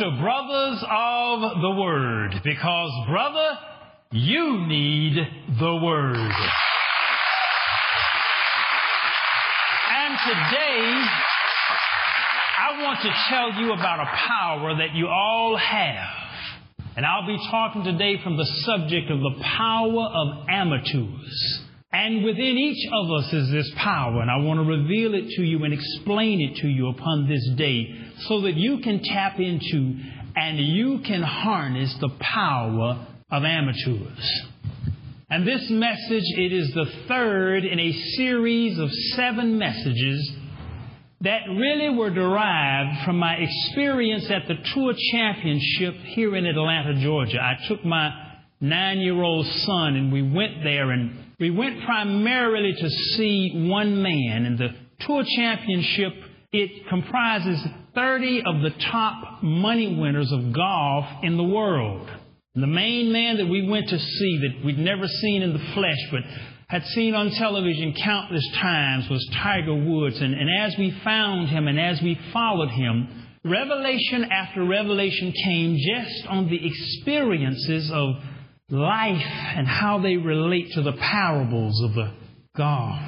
to Brothers of the Word because, brother, you need the Word. And today, I want to tell you about a power that you all have. And I'll be talking today from the subject of the power of amateurs. And within each of us is this power, and I want to reveal it to you and explain it to you upon this day so that you can tap into and you can harness the power of amateurs. And this message, it is the third in a series of seven messages that really were derived from my experience at the Tour Championship here in Atlanta, Georgia. I took my nine year old son and we went there and we went primarily to see one man and the Tour Championship, it comprises 30 of the top money winners of golf in the world. The main man that we went to see that we'd never seen in the flesh, but had seen on television countless times was Tiger Woods. And, and as we found him and as we followed him, revelation after revelation came just on the experiences of life and how they relate to the parables of the golf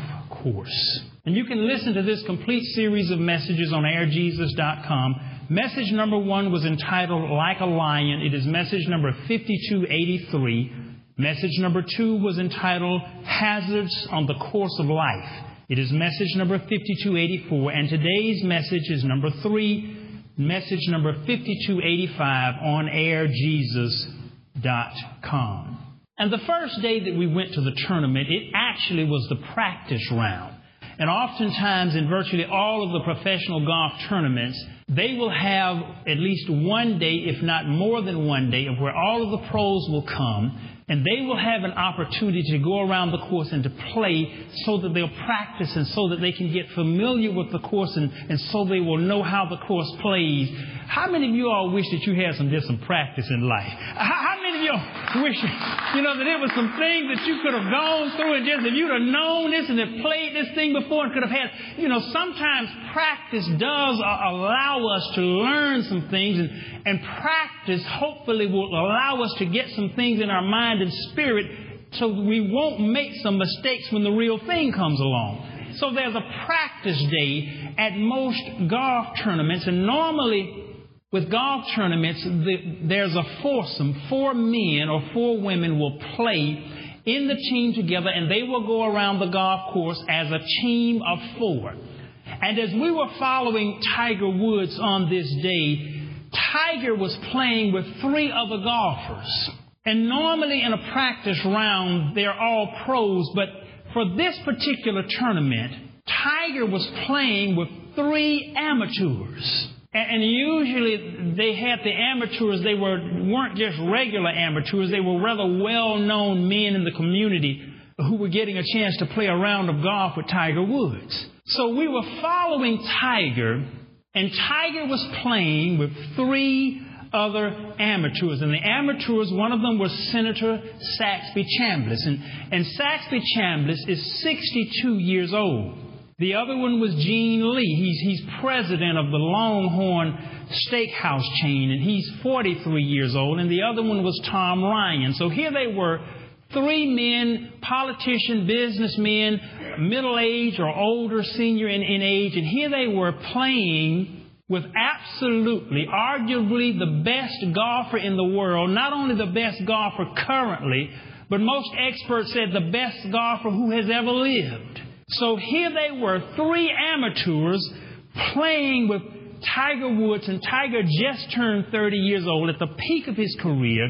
course. And you can listen to this complete series of messages on airjesus.com. Message number one was entitled Like a Lion. It is message number 5283. Message number two was entitled Hazards on the Course of Life. It is message number 5284. And today's message is number three, message number 5285 on airjesus.com. And the first day that we went to the tournament, it actually was the practice round. And oftentimes, in virtually all of the professional golf tournaments, they will have at least one day, if not more than one day, of where all of the pros will come and they will have an opportunity to go around the course and to play so that they'll practice and so that they can get familiar with the course and, and so they will know how the course plays. How many of you all wish that you had some just some practice in life? How, how many of you know, that there was some things that you could have gone through and just if you'd have known this and have played this thing before and could have had, you know, sometimes practice does allow us to learn some things and, and practice hopefully will allow us to get some things in our mind and spirit so we won't make some mistakes when the real thing comes along. So there's a practice day at most golf tournaments, and normally with golf tournaments, the, there's a foursome. Four men or four women will play in the team together, and they will go around the golf course as a team of four. And as we were following Tiger Woods on this day, Tiger was playing with three other golfers. And normally in a practice round, they're all pros, but for this particular tournament, Tiger was playing with three amateurs. And usually they had the amateurs, they were, weren't just regular amateurs, they were rather well known men in the community who were getting a chance to play a round of golf with Tiger Woods. So we were following Tiger, and Tiger was playing with three other amateurs. And the amateurs, one of them was Senator Saxby Chambliss. And, and Saxby Chambliss is 62 years old. The other one was Gene Lee. He's, he's president of the Longhorn Steakhouse chain, and he's 43 years old. And the other one was Tom Ryan. So here they were, three men, politician, businessmen, middle age or older, senior in, in age, and here they were playing with absolutely, arguably the best golfer in the world, not only the best golfer currently, but most experts said the best golfer who has ever lived. So here they were, three amateurs playing with Tiger Woods, and Tiger just turned 30 years old at the peak of his career.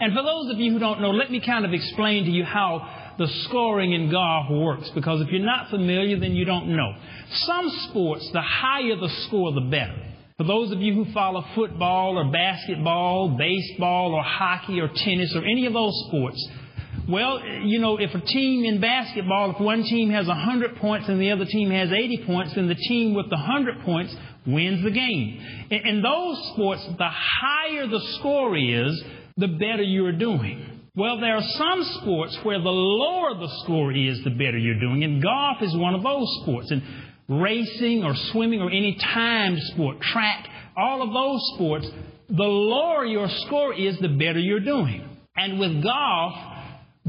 And for those of you who don't know, let me kind of explain to you how the scoring in golf works, because if you're not familiar, then you don't know. Some sports, the higher the score, the better. For those of you who follow football or basketball, baseball or hockey or tennis or any of those sports, well, you know, if a team in basketball, if one team has 100 points and the other team has 80 points, then the team with the 100 points wins the game. In, in those sports, the higher the score is, the better you're doing. Well, there are some sports where the lower the score is, the better you're doing, and golf is one of those sports. And racing or swimming or any timed sport, track all of those sports, the lower your score is, the better you're doing. And with golf,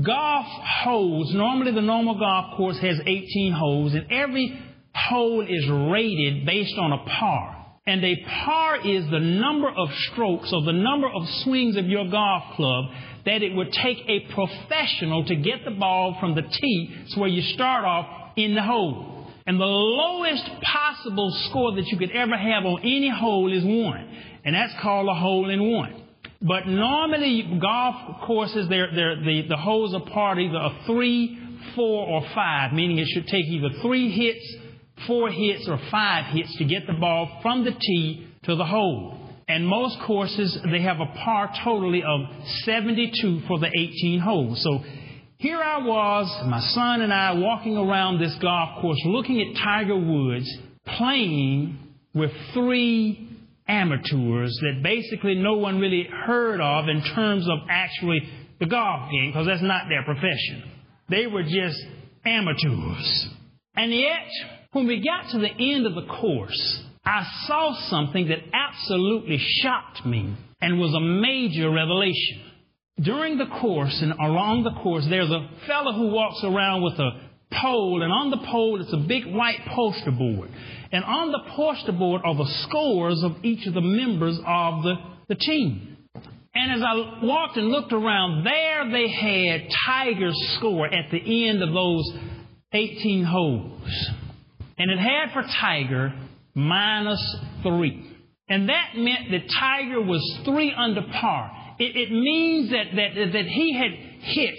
golf holes, normally the normal golf course has 18 holes, and every hole is rated based on a par. And a par is the number of strokes or the number of swings of your golf club that it would take a professional to get the ball from the tee so where you start off in the hole. And the lowest possible score that you could ever have on any hole is one. And that's called a hole in one. But normally golf courses, they're, they're, the, the holes are part either a three, four, or five, meaning it should take either three hits four hits or five hits to get the ball from the tee to the hole. And most courses, they have a par totally of 72 for the 18 holes. So here I was, my son and I, walking around this golf course looking at Tiger Woods playing with three amateurs that basically no one really heard of in terms of actually the golf game, because that's not their profession. They were just amateurs. And yet, when we got to the end of the course, I saw something that absolutely shocked me and was a major revelation. During the course and along the course, there's a fellow who walks around with a pole, and on the pole it's a big white poster board. And on the poster board are the scores of each of the members of the, the team. And as I walked and looked around, there they had Tiger's score at the end of those 18 holes. And it had for Tiger minus three. And that meant that Tiger was three under par. It, it means that, that, that he had hit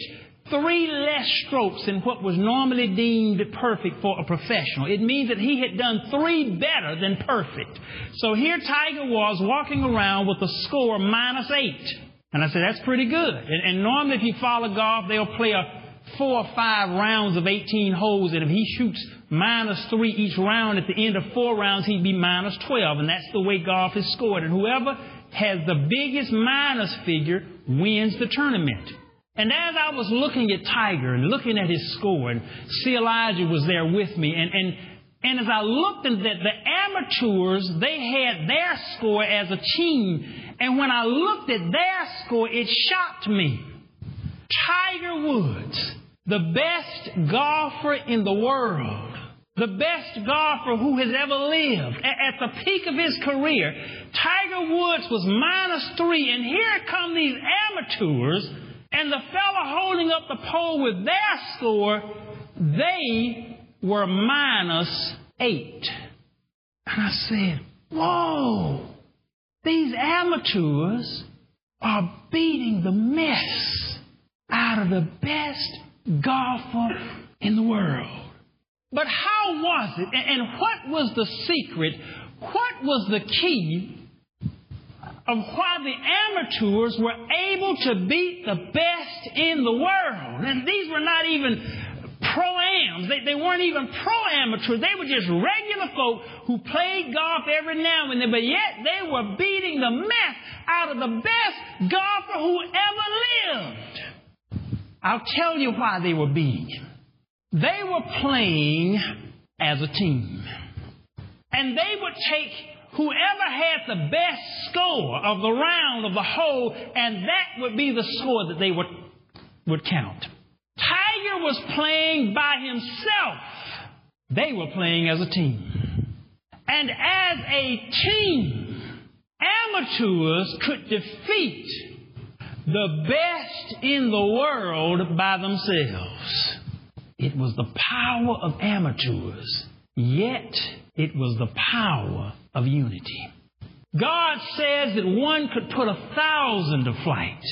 three less strokes than what was normally deemed perfect for a professional. It means that he had done three better than perfect. So here Tiger was walking around with a score minus eight. And I said, that's pretty good. And, and normally if you follow golf, they'll play a four or five rounds of 18 holes, and if he shoots minus three each round, at the end of four rounds, he'd be minus 12. And that's the way golf is scored. And whoever has the biggest minus figure wins the tournament. And as I was looking at Tiger and looking at his score, and C. Elijah was there with me, and, and, and as I looked at the, the amateurs, they had their score as a team. And when I looked at their score, it shocked me. Tiger Woods, the best golfer in the world, the best golfer who has ever lived, at the peak of his career, Tiger Woods was minus three, and here come these amateurs, and the fellow holding up the pole with their score, they were minus eight. And I said, Whoa, these amateurs are beating the mess out of the best golfer in the world. But how was it, and what was the secret? What was the key of why the amateurs were able to beat the best in the world? And these were not even pro-ams. They, they weren't even pro-amateurs. They were just regular folk who played golf every now and then, but yet they were beating the mess out of the best golfer who ever lived. I'll tell you why they were beating him. They were playing as a team. And they would take whoever had the best score of the round of the hole, and that would be the score that they would, would count. Tiger was playing by himself. They were playing as a team. And as a team, amateurs could defeat the best in the world by themselves. It was the power of amateurs, yet it was the power of unity. God says that one could put a thousand to flight,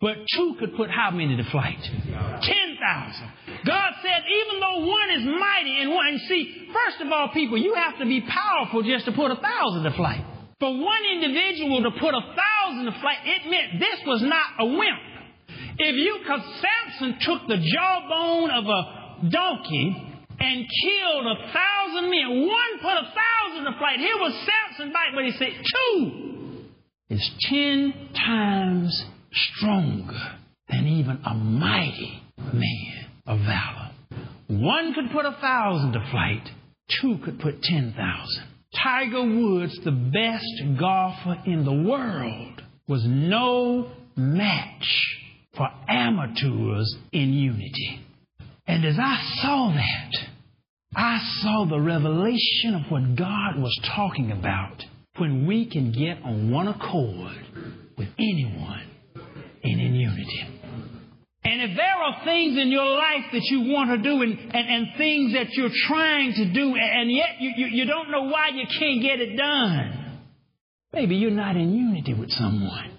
but two could put how many to flight? Ten thousand. God said, even though one is mighty and one, see, first of all, people, you have to be powerful just to put a thousand to flight. For one individual to put a thousand to flight, it meant this was not a wimp. If you, because Samson took the jawbone of a donkey and killed a thousand men, one put a thousand to flight. Here was Samson back, but he said two is ten times stronger than even a mighty man of valor. One could put a thousand to flight, two could put ten thousand Tiger Woods, the best golfer in the world, was no match for amateurs in unity. And as I saw that, I saw the revelation of what God was talking about when we can get on one accord with anyone and in unity. And if there are things in your life that you want to do and, and, and things that you're trying to do and yet you, you, you don't know why you can't get it done, maybe you're not in unity with someone.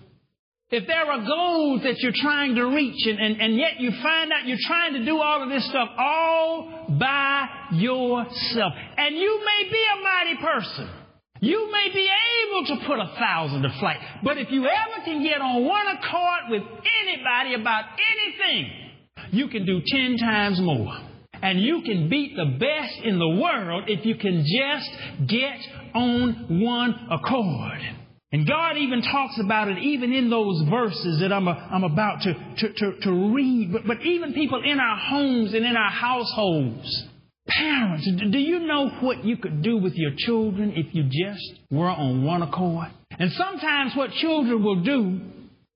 If there are goals that you're trying to reach and, and, and yet you find out you're trying to do all of this stuff all by yourself, and you may be a mighty person. You may be able to put a thousand to flight, but if you ever can get on one accord with anybody about anything, you can do ten times more. And you can beat the best in the world if you can just get on one accord. And God even talks about it even in those verses that I'm, a, I'm about to, to, to, to read. But, but even people in our homes and in our households, parents, do you know what you could do with your children if you just were on one accord? And sometimes what children will do,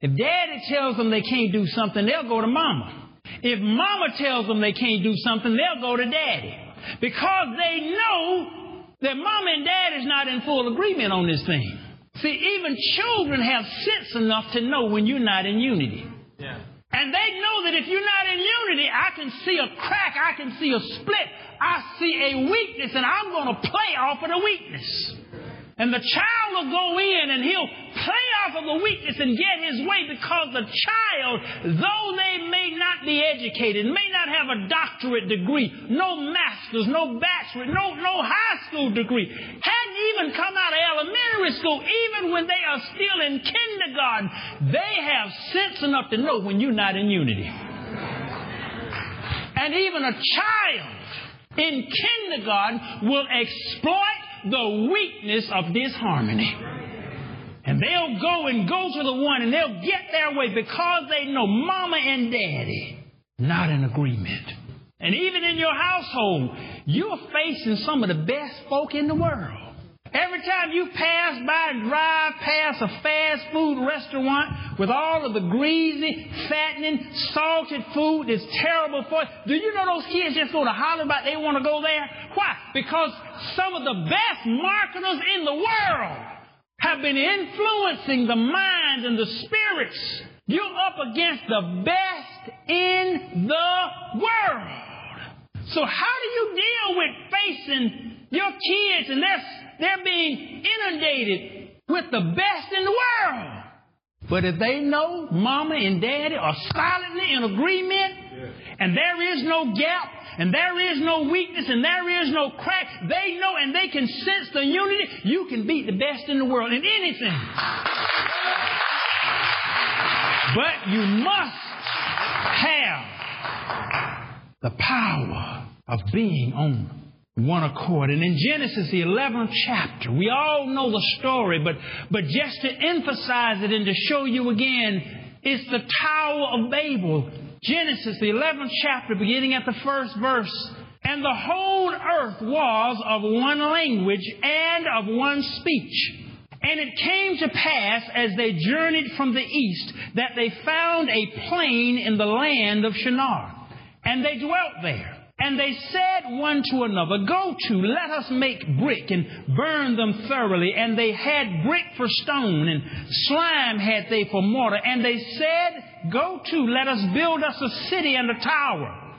if daddy tells them they can't do something, they'll go to mama. If mama tells them they can't do something, they'll go to daddy. Because they know that mama and dad is not in full agreement on this thing. See, even children have sense enough to know when you're not in unity. Yeah. And they know that if you're not in unity, I can see a crack, I can see a split, I see a weakness, and I'm going to play off of the weakness. And the child will go in and he'll play off of the weakness and get his way because the child, though they may not be educated, may not have a doctorate degree, no master's, no bachelor, no, no high school degree, hadn't even come school, even when they are still in kindergarten, they have sense enough to know when you're not in unity. And even a child in kindergarten will exploit the weakness of disharmony. And they'll go and go to the one and they'll get their way because they know mama and daddy not in agreement. And even in your household, you're facing some of the best folk in the world. Every time you pass by and drive past a fast food restaurant with all of the greasy, fattening, salted food that's terrible for you, do you know those kids just go to holler about they want to go there? Why? Because some of the best marketers in the world have been influencing the minds and the spirits. You're up against the best in the world. So how do you deal with facing your kids and their they're being inundated with the best in the world. But if they know mama and daddy are silently in agreement, and there is no gap, and there is no weakness, and there is no crack, they know and they can sense the unity, you can beat the best in the world in anything. But you must have the power of being on one accord. And in Genesis, the 11th chapter, we all know the story, but, but just to emphasize it and to show you again, it's the Tower of Babel. Genesis, the 11th chapter, beginning at the first verse. And the whole earth was of one language and of one speech. And it came to pass as they journeyed from the east that they found a plain in the land of Shinar. And they dwelt there. And they said one to another, Go to, let us make brick and burn them thoroughly. And they had brick for stone, and slime had they for mortar. And they said, Go to, let us build us a city and a tower,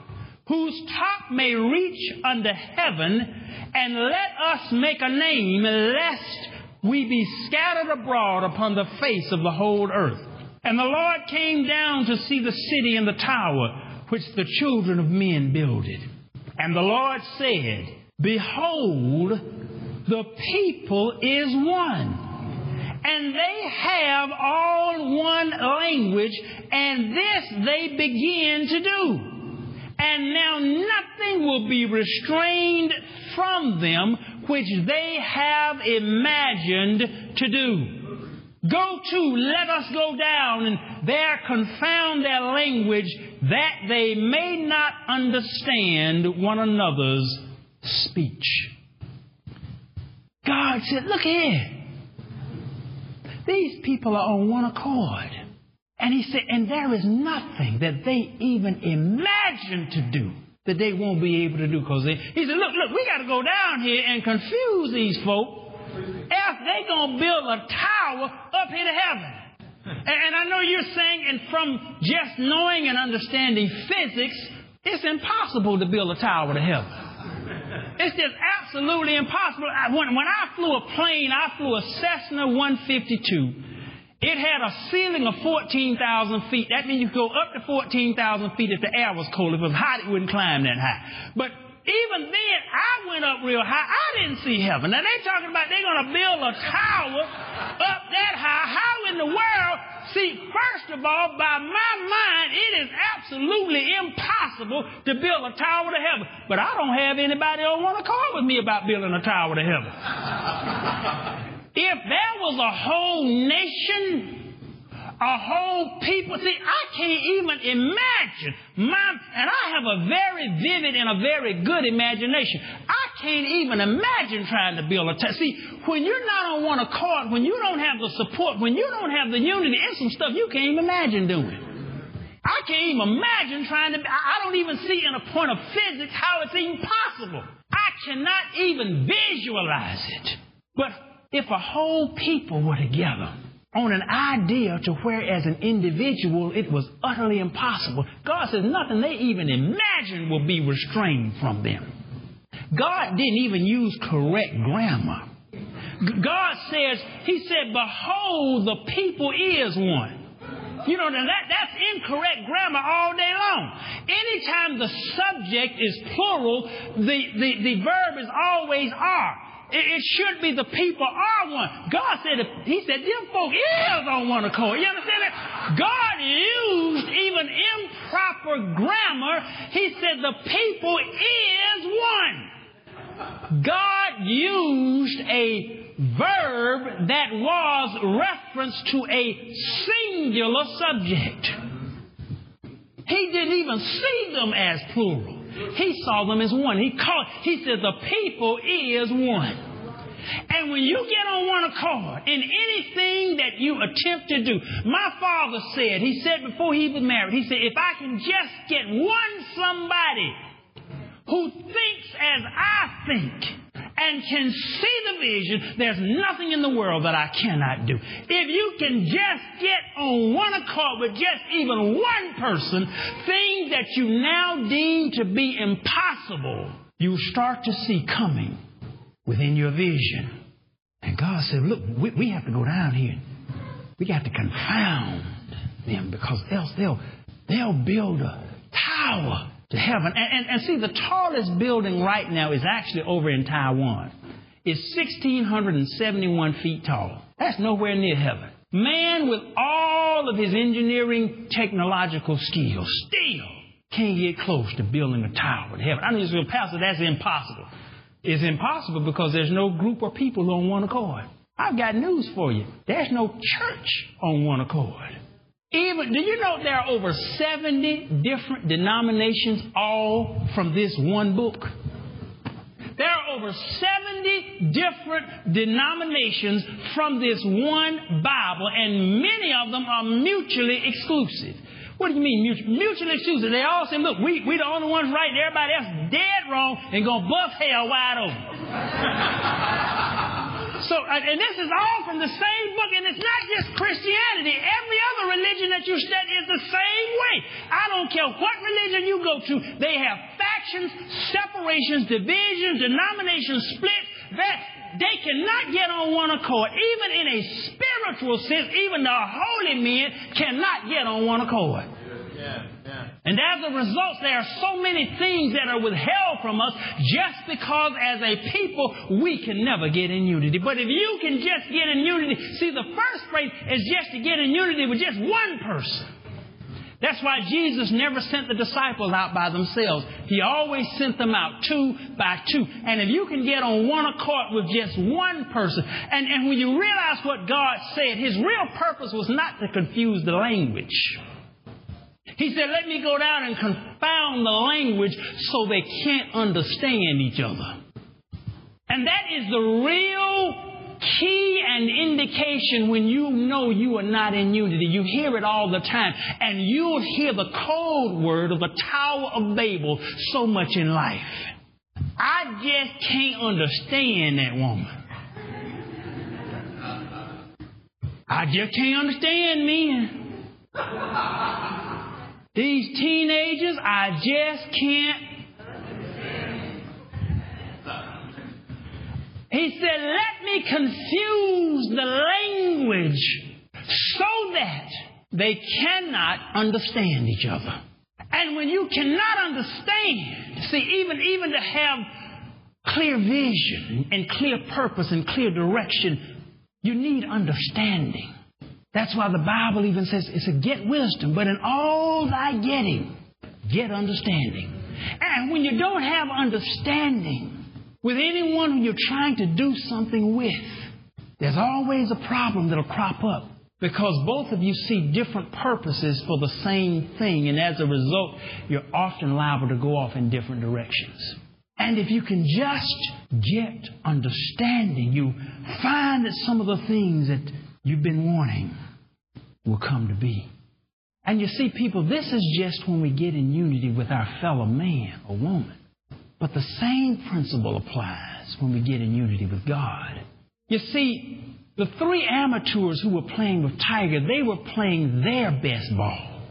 whose top may reach unto heaven, and let us make a name, lest we be scattered abroad upon the face of the whole earth. And the Lord came down to see the city and the tower, which the children of men builded. And the Lord said, Behold, the people is one. And they have all one language, and this they begin to do. And now nothing will be restrained from them which they have imagined to do. Go to, let us go down and there confound their language that they may not understand one another's speech. God said, Look here. These people are on one accord. And he said, and there is nothing that they even imagine to do that they won't be able to do. Because he said, look, look, we got to go down here and confuse these folk else they going to build a tower up here to heaven. And I know you're saying, and from just knowing and understanding physics, it's impossible to build a tower to heaven. It's just absolutely impossible. When, when I flew a plane, I flew a Cessna 152. It had a ceiling of 14,000 feet. That means you could go up to 14,000 feet if the air was cold. If it was hot, it wouldn't climb that high. But even then, I went up real high. I didn't see heaven. Now they talking about they're going to build a tower up that high. How in the world? See, first of all, by my mind, it is absolutely impossible to build a tower to heaven. But I don't have anybody want to call with me about building a tower to heaven. if there was a whole nation a whole people. See, I can't even imagine. My, and I have a very vivid and a very good imagination. I can't even imagine trying to build a town. See, when you're not on one accord, when you don't have the support, when you don't have the unity, it's some stuff you can't even imagine doing. I can't even imagine trying to. I don't even see in a point of physics how it's even possible. I cannot even visualize it. But if a whole people were together, on an idea to where as an individual it was utterly impossible. God says nothing they even imagine will be restrained from them. God didn't even use correct grammar. God says, He said, Behold, the people is one. You know, now that, that's incorrect grammar all day long. Anytime the subject is plural, the, the, the verb is always are. It, it should be the people are one. God said, He said, them folk is on one accord. You understand that? God used even improper grammar. He said, the people is one. God used a verb that was reference to a singular subject. He didn't even see them as plural. He saw them as one. He called, he said, the people is one. And when you get on one accord in anything that you attempt to do, my father said, he said before he was married, he said, if I can just get one somebody who thinks as I think, and can see the vision, there's nothing in the world that I cannot do. If you can just get on one accord with just even one person, things that you now deem to be impossible, you start to see coming within your vision. And God said, Look, we, we have to go down here. We got to confound them because else they'll, they'll build a tower to heaven. And, and, and see, the tallest building right now is actually over in Taiwan. It's 1,671 feet tall. That's nowhere near heaven. Man, with all of his engineering technological skills, still can't get close to building a tower to heaven. I mean, so, Pastor, that's impossible. It's impossible because there's no group of people on one accord. I've got news for you. There's no church on one accord. Even, do you know there are over 70 different denominations, all from this one book? There are over 70 different denominations from this one Bible, and many of them are mutually exclusive. What do you mean mutually, exclusive? They all say, look, we, we the only ones right, and everybody else dead wrong and gonna bust hell wide open. So, uh, and this is all from the same book, and it's not just Christianity. Every other religion that you study is the same way. I don't care what religion you go to, they have factions, separations, divisions, denominations, splits. That they cannot get on one accord. Even in a spiritual sense, even the holy men cannot get on one accord. Yeah. And as a result, there are so many things that are withheld from us just because as a people we can never get in unity. But if you can just get in unity, see the first phrase is just to get in unity with just one person. That's why Jesus never sent the disciples out by themselves. He always sent them out two by two. And if you can get on one accord with just one person, and, and when you realize what God said, His real purpose was not to confuse the language. He said, Let me go down and confound the language so they can't understand each other. And that is the real key and indication when you know you are not in unity. You hear it all the time. And you'll hear the code word of the Tower of Babel so much in life. I just can't understand that woman. I just can't understand men. These teenagers, I just can't He said, Let me confuse the language so that they cannot understand each other. And when you cannot understand, see, even, even to have clear vision and clear purpose and clear direction, you need understanding. That's why the Bible even says it's a get wisdom, but in all thy getting, get understanding. And when you don't have understanding, with anyone who you're trying to do something with, there's always a problem that'll crop up because both of you see different purposes for the same thing, and as a result, you're often liable to go off in different directions. And if you can just get understanding, you find that some of the things that you've been wanting will come to be. And you see, people, this is just when we get in unity with our fellow man or woman. But the same principle applies when we get in unity with God. You see, the three amateurs who were playing with Tiger, they were playing their best ball.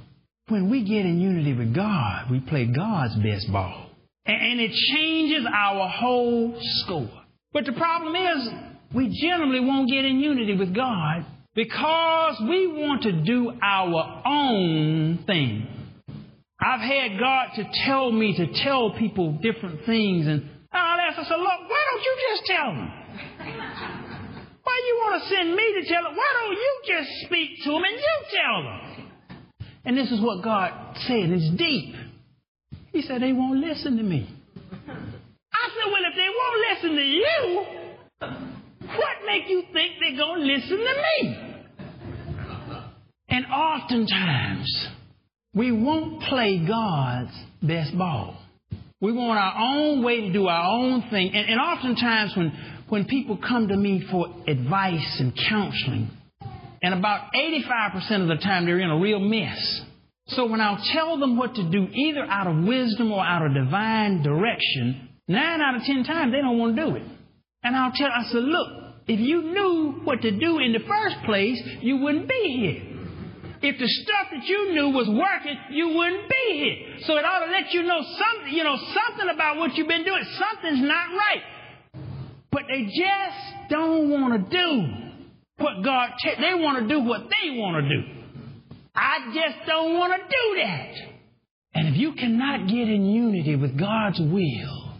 When we get in unity with God, we play God's best ball. And it changes our whole score. But the problem is, we generally won't get in unity with God because we want to do our own thing. I've had God to tell me to tell people different things, and I'll ask, I said, look, why don't you just tell them? Why you want to send me to tell them? Why don't you just speak to them and you tell them? And this is what God said. It's deep. He said, they won't listen to me. I said, well, if they won't listen to you, what make you think they're going to listen to me? And oftentimes, we won't play God's best ball. We want our own way to do our own thing. And, and oftentimes when, when people come to me for advice and counseling, and about 85% of the time they're in a real mess. So when I'll tell them what to do, either out of wisdom or out of divine direction, nine out of ten times they don't want to do it. And I'll tell, I said, look, if you knew what to do in the first place, you wouldn't be here. If the stuff that you knew was working, you wouldn't be here. So it ought to let you know something, you know, something about what you've been doing. Something's not right. But they just don't want to do what God, t- they want to do what they want to do. I just don't want to do that. And if you cannot get in unity with God's will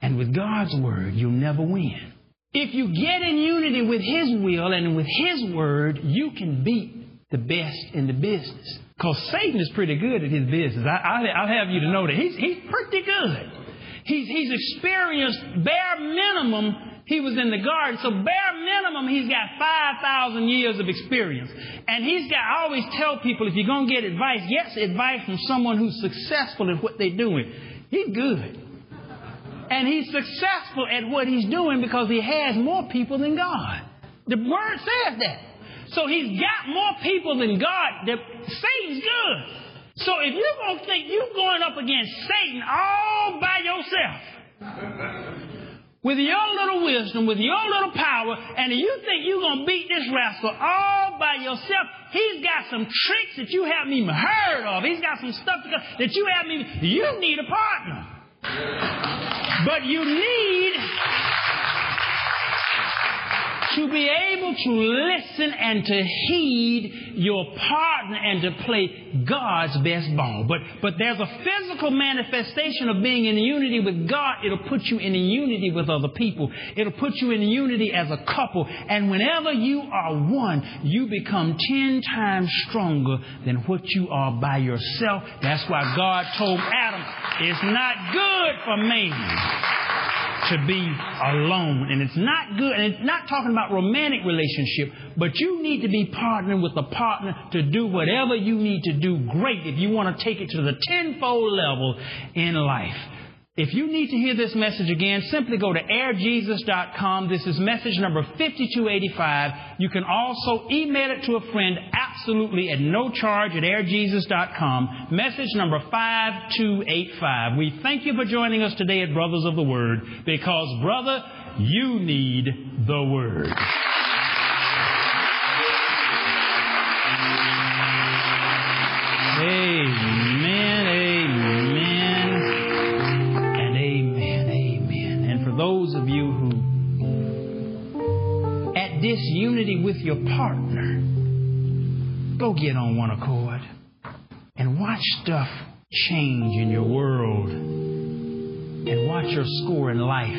and with God's word, you'll never win. If you get in unity with His will and with His word, you can beat the best in the business. Because Satan is pretty good at his business. I, will have you to know that. He's, he's pretty good. He's, he's experienced bare minimum. He was in the garden. So bare minimum, he's got 5,000 years of experience. And he's got, I always tell people, if you're going to get advice, get advice from someone who's successful in what they're doing. He's good. And he's successful at what he's doing because he has more people than God. The word says that. So he's got more people than God. That Satan's good. So if you're going to think you're going up against Satan all by yourself, with your little wisdom, with your little power, and you think you're going to beat this rascal all by yourself, he's got some tricks that you haven't even heard of. He's got some stuff that you haven't even, you need a partner. But you need to be able to listen and to heed your partner and to play God's best ball. But, but there's a physical manifestation of being in unity with God. It'll put you in unity with other people. It'll put you in unity as a couple. And whenever you are one, you become ten times stronger than what you are by yourself. That's why God told Adam, it's not good for man to be alone. And it's not good, and it's not talking about romantic relationship, but you need to be partnering with a partner to do whatever you need to do great if you want to take it to the tenfold level in life. If you need to hear this message again, simply go to airjesus.com. This is message number 5285. You can also email it to a friend absolutely at no charge at airjesus.com. Message number 5285. We thank you for joining us today at Brothers of the Word because, brother, you need the Word. Amen, amen, and amen, amen. And for those of you who, at disunity with your partner, go get on one accord and watch stuff change in your world and watch your score in life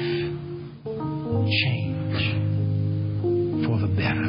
change for the better.